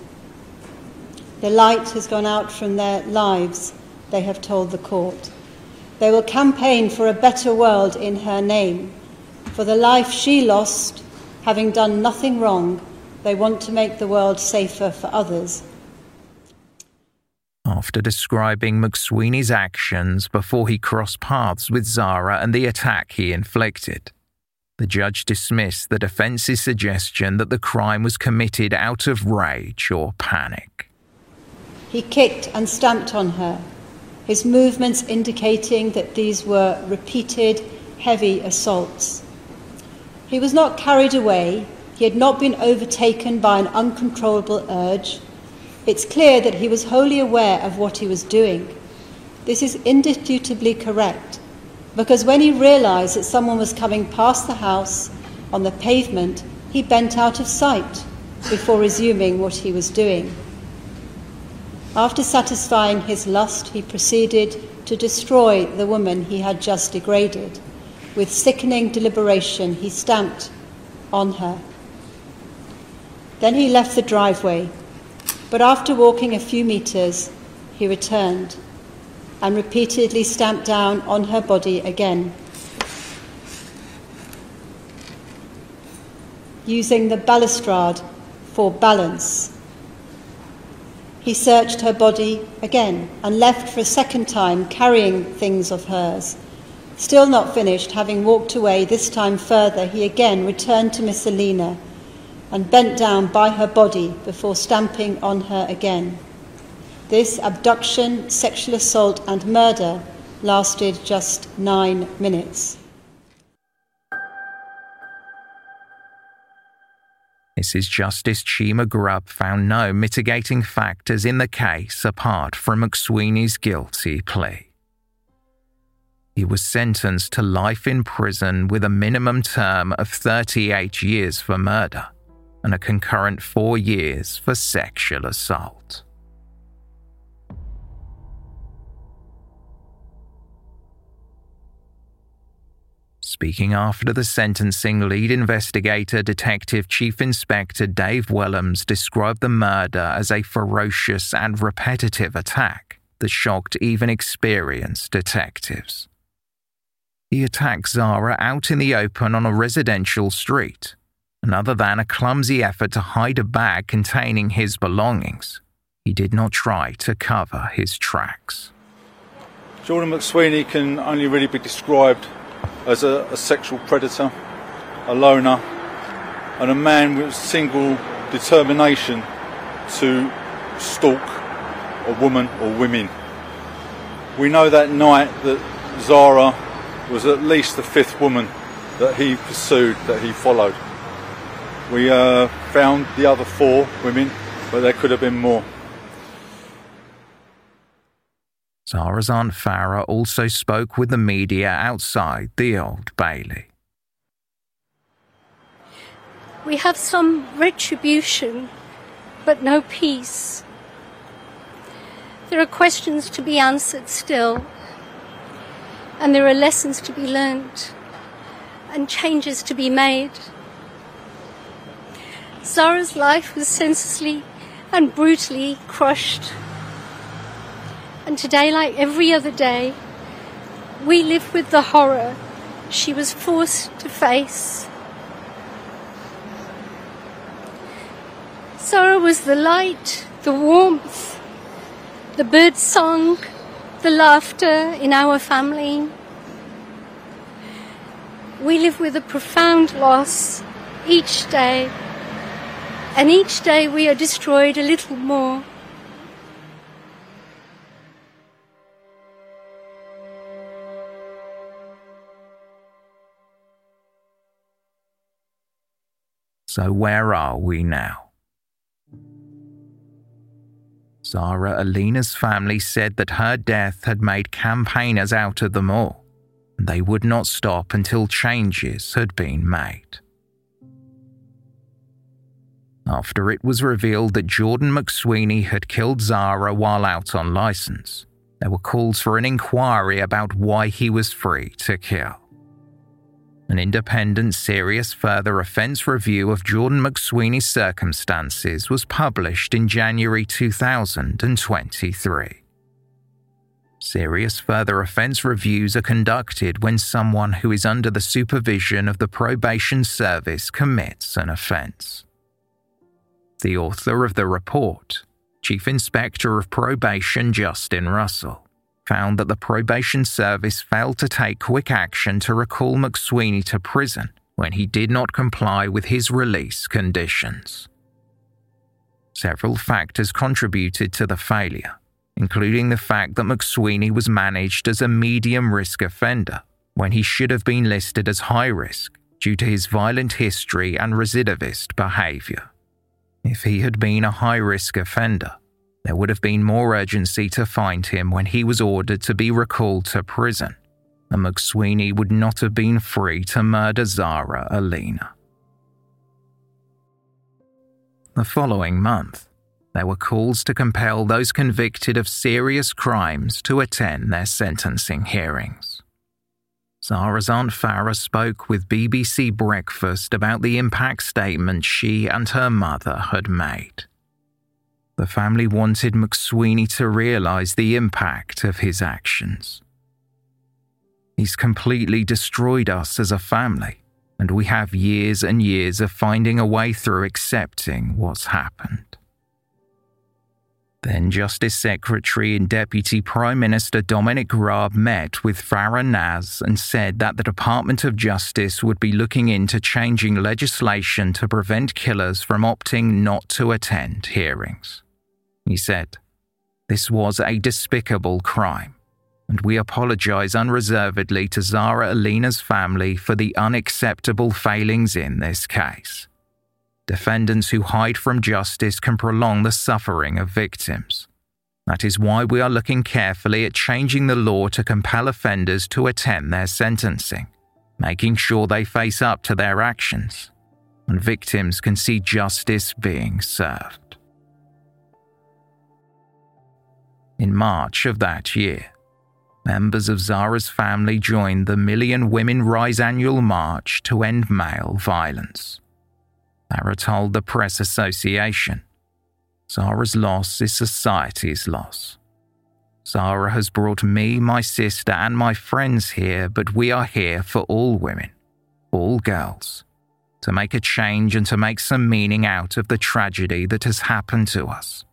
The light has gone out from their lives, they have told the court. They will campaign for a better world in her name. For the life she lost, having done nothing wrong, they want to make the world safer for others. After describing McSweeney's actions before he crossed paths with Zara and the attack he inflicted, the judge dismissed the defense's suggestion that the crime was committed out of rage or panic. He kicked and stamped on her, his movements indicating that these were repeated, heavy assaults. He was not carried away, he had not been overtaken by an uncontrollable urge. It's clear that he was wholly aware of what he was doing. This is indisputably correct, because when he realized that someone was coming past the house on the pavement, he bent out of sight before resuming what he was doing. After satisfying his lust, he proceeded to destroy the woman he had just degraded. With sickening deliberation, he stamped on her. Then he left the driveway, but after walking a few meters, he returned and repeatedly stamped down on her body again. Using the balustrade for balance he searched her body again and left for a second time, carrying things of hers. Still not finished, having walked away this time further, he again returned to Miss Aleena and bent down by her body before stamping on her again. This abduction, sexual assault, and murder lasted just nine minutes. Mrs. Justice Cheema Grubb found no mitigating factors in the case apart from McSweeney's guilty plea. He was sentenced to life in prison with a minimum term of 38 years for murder, and a concurrent four years for sexual assault. Speaking after the sentencing, lead investigator Detective Chief Inspector Dave Willems described the murder as a ferocious and repetitive attack that shocked even experienced detectives. He attacked Zara out in the open on a residential street, and other than a clumsy effort to hide a bag containing his belongings, he did not try to cover his tracks. Jordan McSweeney can only really be described as a, a sexual predator, a loner, and a man with single determination to stalk a woman or women. We know that night that Zara was at least the fifth woman that he pursued, that he followed. We uh, found the other four women, but there could have been more. Zara's Aunt Farah also spoke with the media outside the Old Bailey. We have some retribution, but no peace. There are questions to be answered still, and there are lessons to be learned, and changes to be made. Zara's life was senselessly and brutally crushed. And today, like every other day, we live with the horror she was forced to face. Zara was the light, the warmth, the bird song, the laughter in our family. We live with a profound loss each day, and each day we are destroyed a little more. So, where are we now? Zara Aleena's family said that her death had made campaigners out of them all, and they would not stop until changes had been made. After it was revealed that Jordan McSweeney had killed Zara while out on license, there were calls for an inquiry about why he was free to kill. An independent, serious further offence review of Jordan McSweeney's circumstances was published in January 2023. Serious further offence reviews are conducted when someone who is under the supervision of the probation service commits an offence. The author of the report, Chief Inspector of Probation Justin Russell, found that the probation service failed to take quick action to recall McSweeney to prison when he did not comply with his release conditions. Several factors contributed to the failure, including the fact that McSweeney was managed as a medium risk offender when he should have been listed as high risk due to his violent history and recidivist behaviour. If he had been a high risk offender, there would have been more urgency to find him when he was ordered to be recalled to prison, and McSweeney would not have been free to murder Zara Aleena. The following month, there were calls to compel those convicted of serious crimes to attend their sentencing hearings. Zara's Aunt Farah spoke with BBC Breakfast about the impact statement she and her mother had made. The family wanted McSweeney to realise the impact of his actions. He's completely destroyed us as a family, and we have years and years of finding a way through accepting what's happened. Then Justice Secretary and Deputy Prime Minister Dominic Raab met with Farah Naz and said that the Department of Justice would be looking into changing legislation to prevent killers from opting not to attend hearings he said. This was a despicable crime, and we apologize unreservedly to Zara Aleena's family for the unacceptable failings in this case. Defendants who hide from justice can prolong the suffering of victims. That is why we are looking carefully at changing the law to compel offenders to attend their sentencing, making sure they face up to their actions and victims can see justice being served. In March of that year, members of Zara's family joined the Million Women Rise annual march to end male violence. Zara told the Press Association Zara's loss is society's loss. Zara has brought me, my sister, and my friends here, but we are here for all women, all girls, to make a change and to make some meaning out of the tragedy that has happened to us.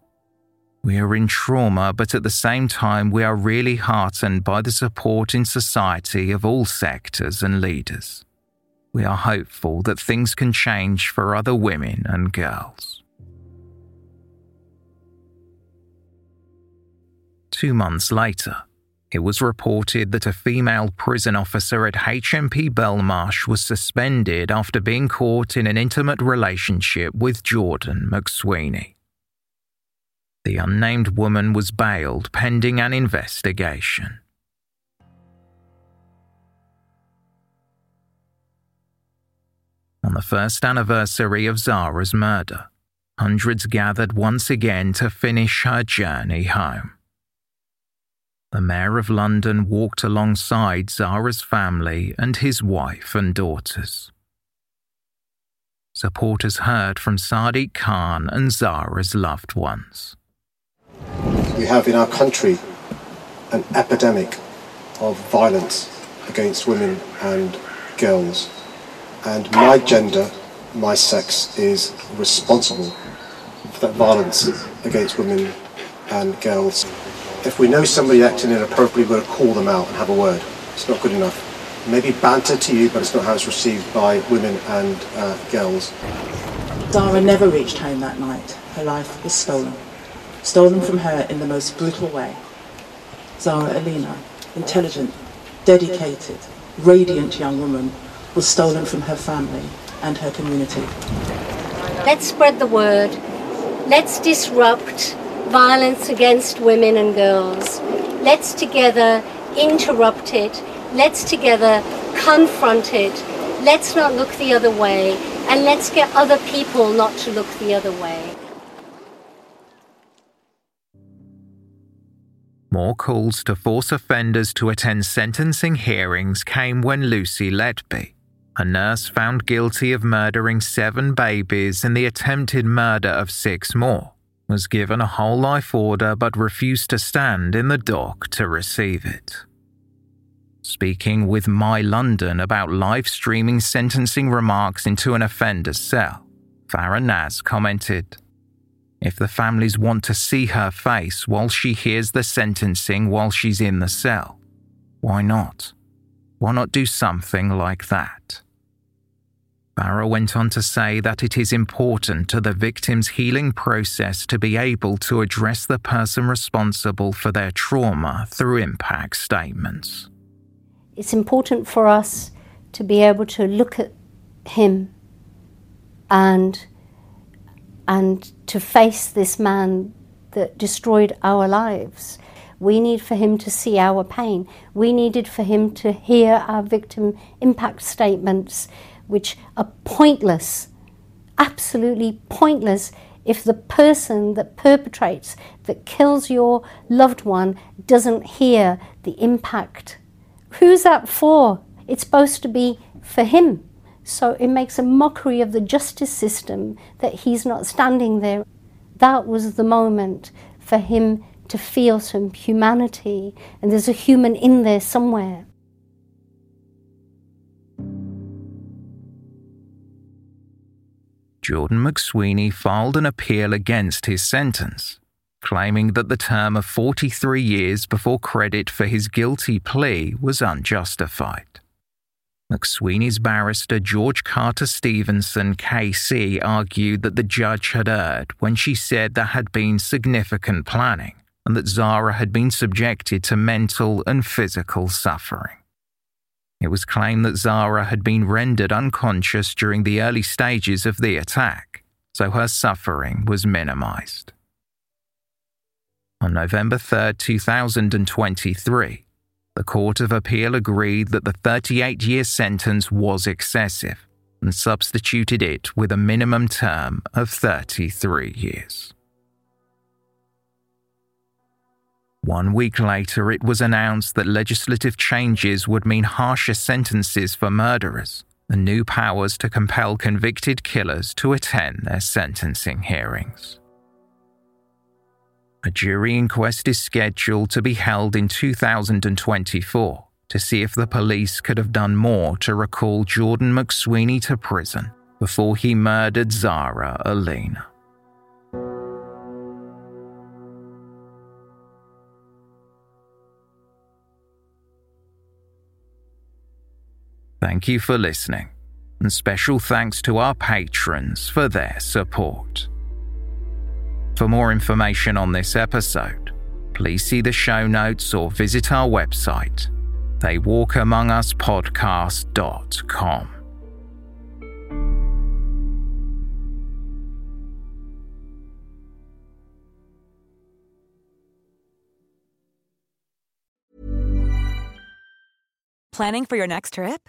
We are in trauma, but at the same time, we are really heartened by the support in society of all sectors and leaders. We are hopeful that things can change for other women and girls. Two months later, it was reported that a female prison officer at HMP Belmarsh was suspended after being caught in an intimate relationship with Jordan McSweeney. The unnamed woman was bailed pending an investigation. On the first anniversary of Zara's murder, hundreds gathered once again to finish her journey home. The Mayor of London walked alongside Zara's family and his wife and daughters. Supporters heard from Sadiq Khan and Zara's loved ones. We have in our country an epidemic of violence against women and girls. And my gender, my sex, is responsible for that violence against women and girls. If we know somebody acting inappropriately, we've got to call them out and have a word. It's not good enough. Maybe banter to you, but it's not how it's received by women and uh, girls. Zara never reached home that night. Her life was stolen stolen from her in the most brutal way. Zara Aleena, intelligent, dedicated, radiant young woman, was stolen from her family and her community. Let's spread the word. Let's disrupt violence against women and girls. Let's together interrupt it. Let's together confront it. Let's not look the other way. And let's get other people not to look the other way. More calls to force offenders to attend sentencing hearings came when Lucy Letby, a nurse found guilty of murdering seven babies and the attempted murder of six more, was given a whole life order but refused to stand in the dock to receive it. Speaking with My London about live streaming sentencing remarks into an offender's cell, Farah Naz commented, if the families want to see her face while she hears the sentencing while she's in the cell, why not? Why not do something like that? Farah went on to say that it is important to the victim's healing process to be able to address the person responsible for their trauma through impact statements. It's important for us to be able to look at him and and to face this man that destroyed our lives. We need for him to see our pain. We needed for him to hear our victim impact statements, which are pointless, absolutely pointless if the person that perpetrates, that kills your loved one, doesn't hear the impact. Who's that for? It's supposed to be for him. So it makes a mockery of the justice system that he's not standing there. That was the moment for him to feel some humanity, and there's a human in there somewhere. Jordan McSweeney filed an appeal against his sentence, claiming that the term of 43 years before credit for his guilty plea was unjustified. McSweeney's barrister George Carter Stevenson KC argued that the judge had erred when she said there had been significant planning and that Zara had been subjected to mental and physical suffering. It was claimed that Zara had been rendered unconscious during the early stages of the attack, so her suffering was minimized. On November 3, 2023, the Court of Appeal agreed that the 38 year sentence was excessive and substituted it with a minimum term of 33 years. One week later, it was announced that legislative changes would mean harsher sentences for murderers and new powers to compel convicted killers to attend their sentencing hearings. A jury inquest is scheduled to be held in 2024 to see if the police could have done more to recall Jordan McSweeney to prison before he murdered Zara Aleena. Thank you for listening, and special thanks to our patrons for their support. For more information on this episode, please see the show notes or visit our website, theywalkamonguspodcast.com. Planning for your next trip?